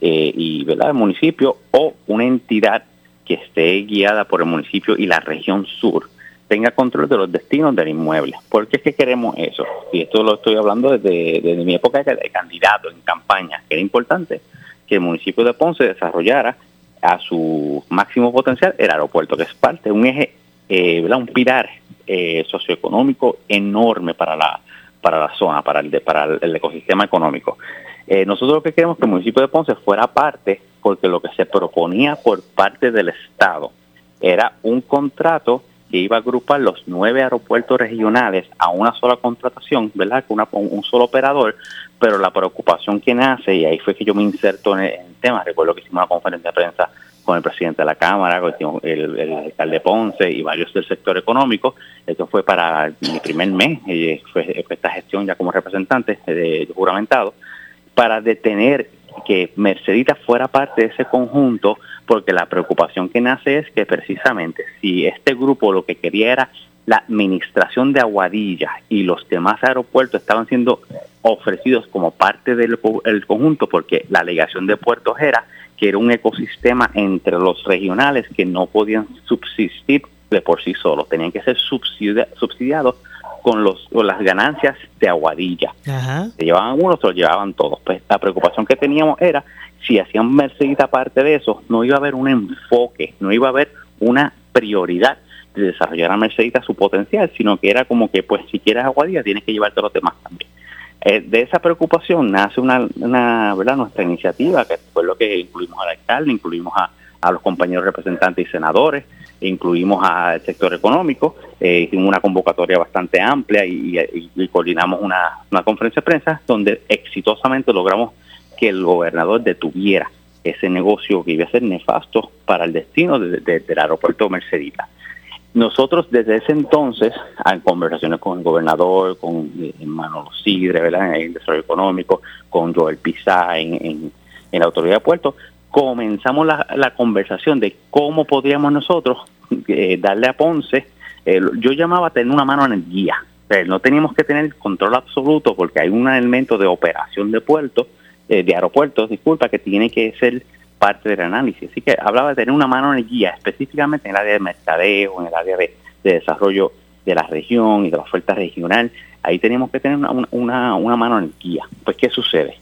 eh, y ¿verdad? el municipio o una entidad que esté guiada por el municipio y la región sur tenga control de los destinos del inmueble. ¿Por qué es que queremos eso? Y esto lo estoy hablando desde, desde mi época de candidato en campaña, que era importante que el municipio de Ponce desarrollara a su máximo potencial el aeropuerto, que es parte de un eje, eh, un pilar eh, socioeconómico enorme para la para la zona, para el, para el ecosistema económico. Eh, nosotros lo que queremos es que el municipio de Ponce fuera parte, porque lo que se proponía por parte del Estado era un contrato que iba a agrupar los nueve aeropuertos regionales a una sola contratación, ¿verdad? Con un solo operador, pero la preocupación que nace, y ahí fue que yo me inserto en el, tema, recuerdo que hicimos una conferencia de prensa con el presidente de la Cámara, con el, alcalde Ponce y varios del sector económico. Esto fue para mi primer mes, eh, fue, esta gestión ya como representante de, juramentado, para detener que Mercedita fuera parte de ese conjunto, porque la preocupación que nace es que precisamente si este grupo lo que quería era la administración de Aguadilla y los demás aeropuertos estaban siendo ofrecidos como parte del conjunto porque la alegación de Puerto era que era un ecosistema entre los regionales que no podían subsistir de por sí solos, tenían que ser subsidiados con, los, las ganancias de Aguadilla. Se llevaban unos, se los llevaban todos. Pues la preocupación que teníamos era si hacían Mercedita parte de eso, no iba a haber un enfoque, no iba a haber una prioridad de desarrollar a Mercedita su potencial, sino que era como que, pues, si quieres Aguadilla, tienes que llevarte a los demás también. Eh, de esa preocupación nace una, una, ¿verdad? nuestra iniciativa, que fue lo que incluimos al alcalde, incluimos a, a los compañeros representantes y senadores, incluimos al sector económico, eh, una convocatoria bastante amplia y, coordinamos una, una, conferencia de prensa donde exitosamente logramos que el gobernador detuviera ese negocio que iba a ser nefasto para el destino de, del aeropuerto Mercedita. Nosotros desde ese entonces, en conversaciones con el gobernador, con eh, Manolo Sidre, ¿verdad? en el desarrollo económico, con Joel Pizá en, en, la autoridad de puertos, comenzamos la, conversación de cómo podríamos nosotros eh, darle a Ponce, eh, yo llamaba a tener una mano en el guía, no teníamos que tener control absoluto porque hay un elemento de operación de puertos, de aeropuertos, disculpa, que tiene que ser parte del análisis. Así que hablaba de tener una mano en el guía, específicamente en el área de mercadeo, en el área de, desarrollo de la región y de la oferta regional. Ahí tenemos que tener una, una, una mano en el guía. Pues, ¿qué sucede?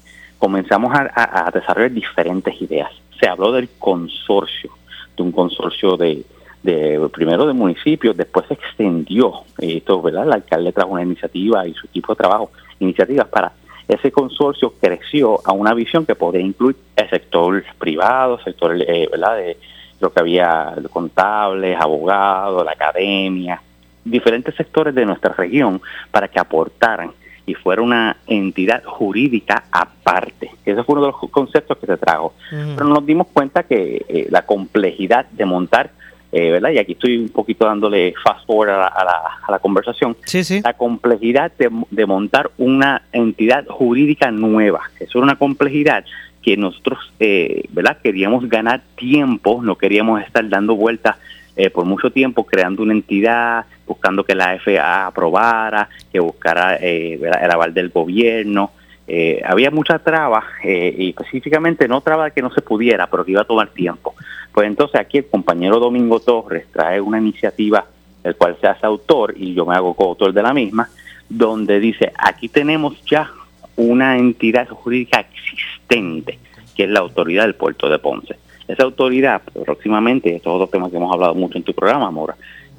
Comenzamos a, desarrollar diferentes ideas. Se habló del consorcio, de un consorcio de, de primero de municipios, después se extendió esto, ¿verdad? El alcalde trajo una iniciativa y su equipo de trabajo, iniciativas para ese consorcio creció a una visión que podría incluir el sector privado, el sector eh, ¿verdad? de lo que había contables, abogados, la academia, diferentes sectores de nuestra región para que aportaran y fuera una entidad jurídica aparte. Ese fue uno de los conceptos que se trajo. Pero nos dimos cuenta que eh, la complejidad de montar eh, ¿verdad? Y aquí estoy un poquito dándole fast forward a la, conversación. Sí, sí. La complejidad de, montar una entidad jurídica nueva. Eso es una complejidad que nosotros, eh, ¿verdad? Queríamos ganar tiempo, no queríamos estar dando vueltas eh, por mucho tiempo creando una entidad, buscando que la FA aprobara, que buscara eh, el aval del gobierno. Eh, había mucha traba y específicamente no traba que no se pudiera, pero que iba a tomar tiempo. Pues entonces aquí el compañero Domingo Torres trae una iniciativa del cual se hace autor y yo me hago coautor de la misma, donde dice, aquí tenemos ya una entidad jurídica existente, que es la autoridad del puerto de Ponce. Esa autoridad, próximamente, estos otros temas que hemos hablado mucho en tu programa, Mora,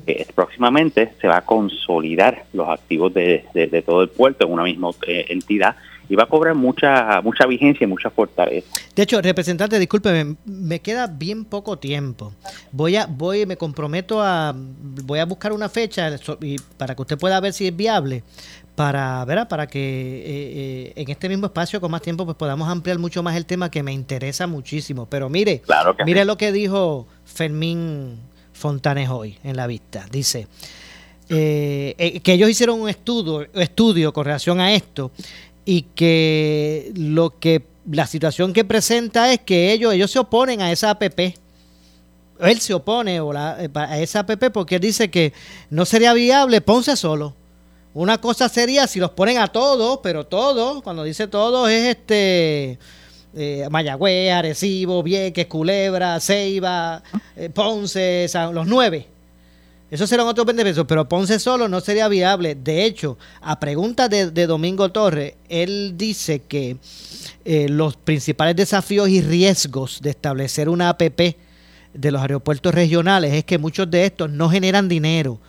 eh, próximamente se va a consolidar los activos de, de- de todo el puerto en una misma eh, entidad y va a cobrar mucha mucha vigencia y mucha fortaleza. De hecho, representante, discúlpeme, me queda bien poco tiempo. Voy a, voy, me comprometo a, voy a buscar una fecha y para que usted pueda ver si es viable, para, ¿verdad? para que eh, eh, en este mismo espacio con más tiempo pues podamos ampliar mucho más el tema que me interesa muchísimo. Pero mire, Claro que mire sí. lo que dijo Fermín Fontanes hoy en la vista. Dice eh, eh, que ellos hicieron un estudio, estudio con relación a esto y que lo que la situación que presenta es que ellos ellos se oponen a esa APP. Él se opone o la- eh, a esa APP porque él dice que no sería viable Ponce solo. Una cosa sería si los ponen a todos, pero todos, cuando dice todos es este eh, Mayagüez, Arecibo, Vieques, Culebra, Ceiba, eh, Ponce, San- los nueve. Esos serán otros 20 pesos, pero Ponce solo no sería viable. De hecho, a pregunta de, Domingo Torres, él dice que eh, los principales desafíos y riesgos de establecer una APP de los aeropuertos regionales es que muchos de estos no generan dinero.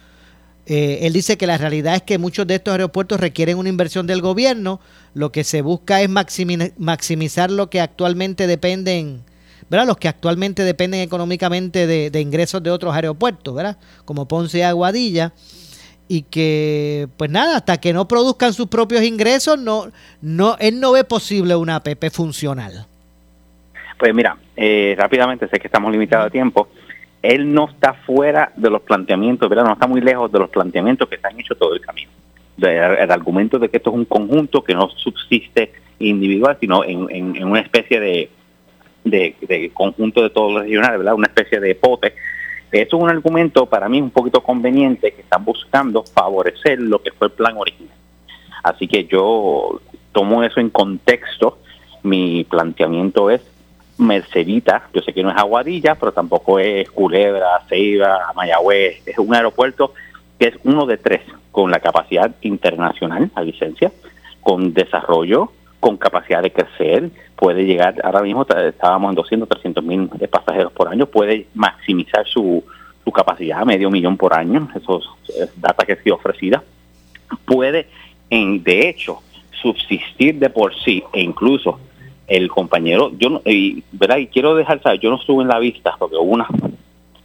Eh, él dice que la realidad es que muchos de estos aeropuertos requieren una inversión del gobierno. Lo que se busca es maximi- maximizar lo que actualmente dependen, ¿verdad? Los que actualmente dependen económicamente de, de ingresos de otros aeropuertos, ¿verdad? Como Ponce y Aguadilla. Y que, pues nada, hasta que no produzcan sus propios ingresos, no, no, él no ve posible una APP funcional. Pues mira, eh, rápidamente, sé que estamos limitados de tiempo. Él no está fuera de los planteamientos, ¿verdad? No está muy lejos de los planteamientos que se han hecho todo el camino. De- el argumento de que esto es un conjunto que no subsiste individual, sino en- en una especie de, de, de conjunto de todos los regionales, ¿verdad? Una especie de pote. Eso es un argumento para mí un poquito conveniente que están buscando favorecer lo que fue el plan original. Así que yo tomo eso en contexto. Mi planteamiento es Mercedita, yo sé que no es Aguadilla, pero tampoco es Culebra, Ceiba, Mayagüez, es un aeropuerto que es uno de tres, con la capacidad internacional a licencia, con desarrollo, con capacidad de crecer, puede llegar, ahora mismo estábamos en 200, 300 mil pasajeros por año, puede maximizar su, su capacidad, medio millón por año, esos es data que ha sido ofrecida, puede, en, de hecho, subsistir de por sí e incluso el compañero, yo no- y, ¿verdad? y quiero dejar saber, yo no estuve en la vista porque hubo unas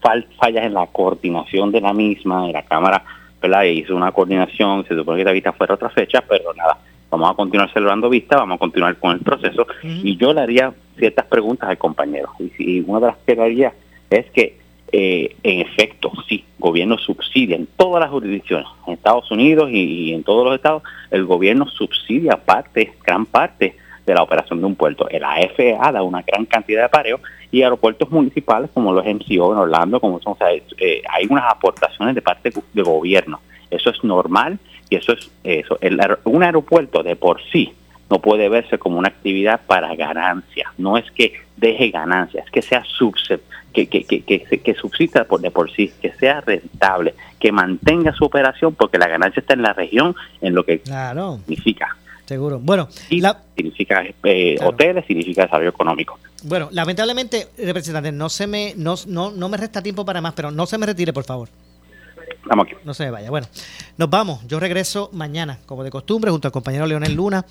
fal- fallas en la coordinación de la misma, y la Cámara ¿verdad? hizo una coordinación, se supone que la vista fuera otra fecha, pero nada, vamos a continuar celebrando vista, vamos a continuar con el proceso y yo le haría ciertas preguntas al compañero. Y, una de las que le haría es que, eh, en efecto, sí, gobierno subsidia en todas las jurisdicciones, en Estados Unidos y, y en todos los estados, el gobierno subsidia parte, gran parte de la operación de un puerto. El AFA da una gran cantidad de pareos y aeropuertos municipales como los MCO en Orlando, como son, o sea, eh, hay unas aportaciones de parte de gobierno. Eso es normal y eso es eso. El un aeropuerto de por sí no puede verse como una actividad para ganancia. No es que deje ganancia, es que sea subse, que, que, que, que, subsista por, de por sí, que sea rentable, que mantenga su operación porque la ganancia está en la región, en lo que Claro, significa. seguro. Bueno, Y la, significa eh, Claro. hoteles, significa desarrollo económico. Bueno, lamentablemente, representante, no se me, no, no, no me resta tiempo para más, pero no se me retire, por favor. Aquí. No se me vaya. Bueno, nos vamos. Yo regreso mañana, como de costumbre, junto al compañero Leonel Luna,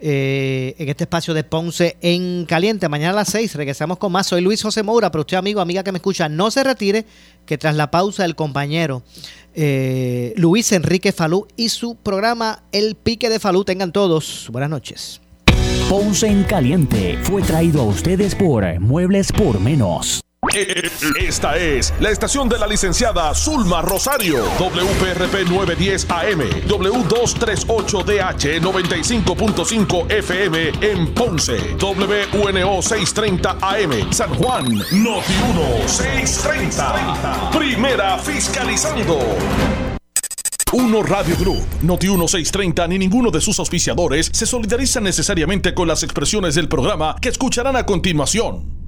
eh, en este espacio de Ponce en Caliente. Mañana a las 6 regresamos con más. Soy Luis José Moura, pero usted, amigo, amiga que me escucha, no se retire, que tras la pausa el compañero eh, Luis Enrique Falú y su programa El Pique de Falú. Tengan todos buenas noches. Ponce en Caliente fue traído a ustedes por Muebles por Menos. Esta es la estación de la licenciada Zulma Rosario, WPRP 910 AM, W238DH 95.5 FM en Ponce, WNO 630 AM, San Juan, Noti 1 630. Primera fiscalizando. Uno Radio Group, Noti 1630 ni ninguno de sus auspiciadores se solidarizan necesariamente con las expresiones del programa que escucharán a continuación.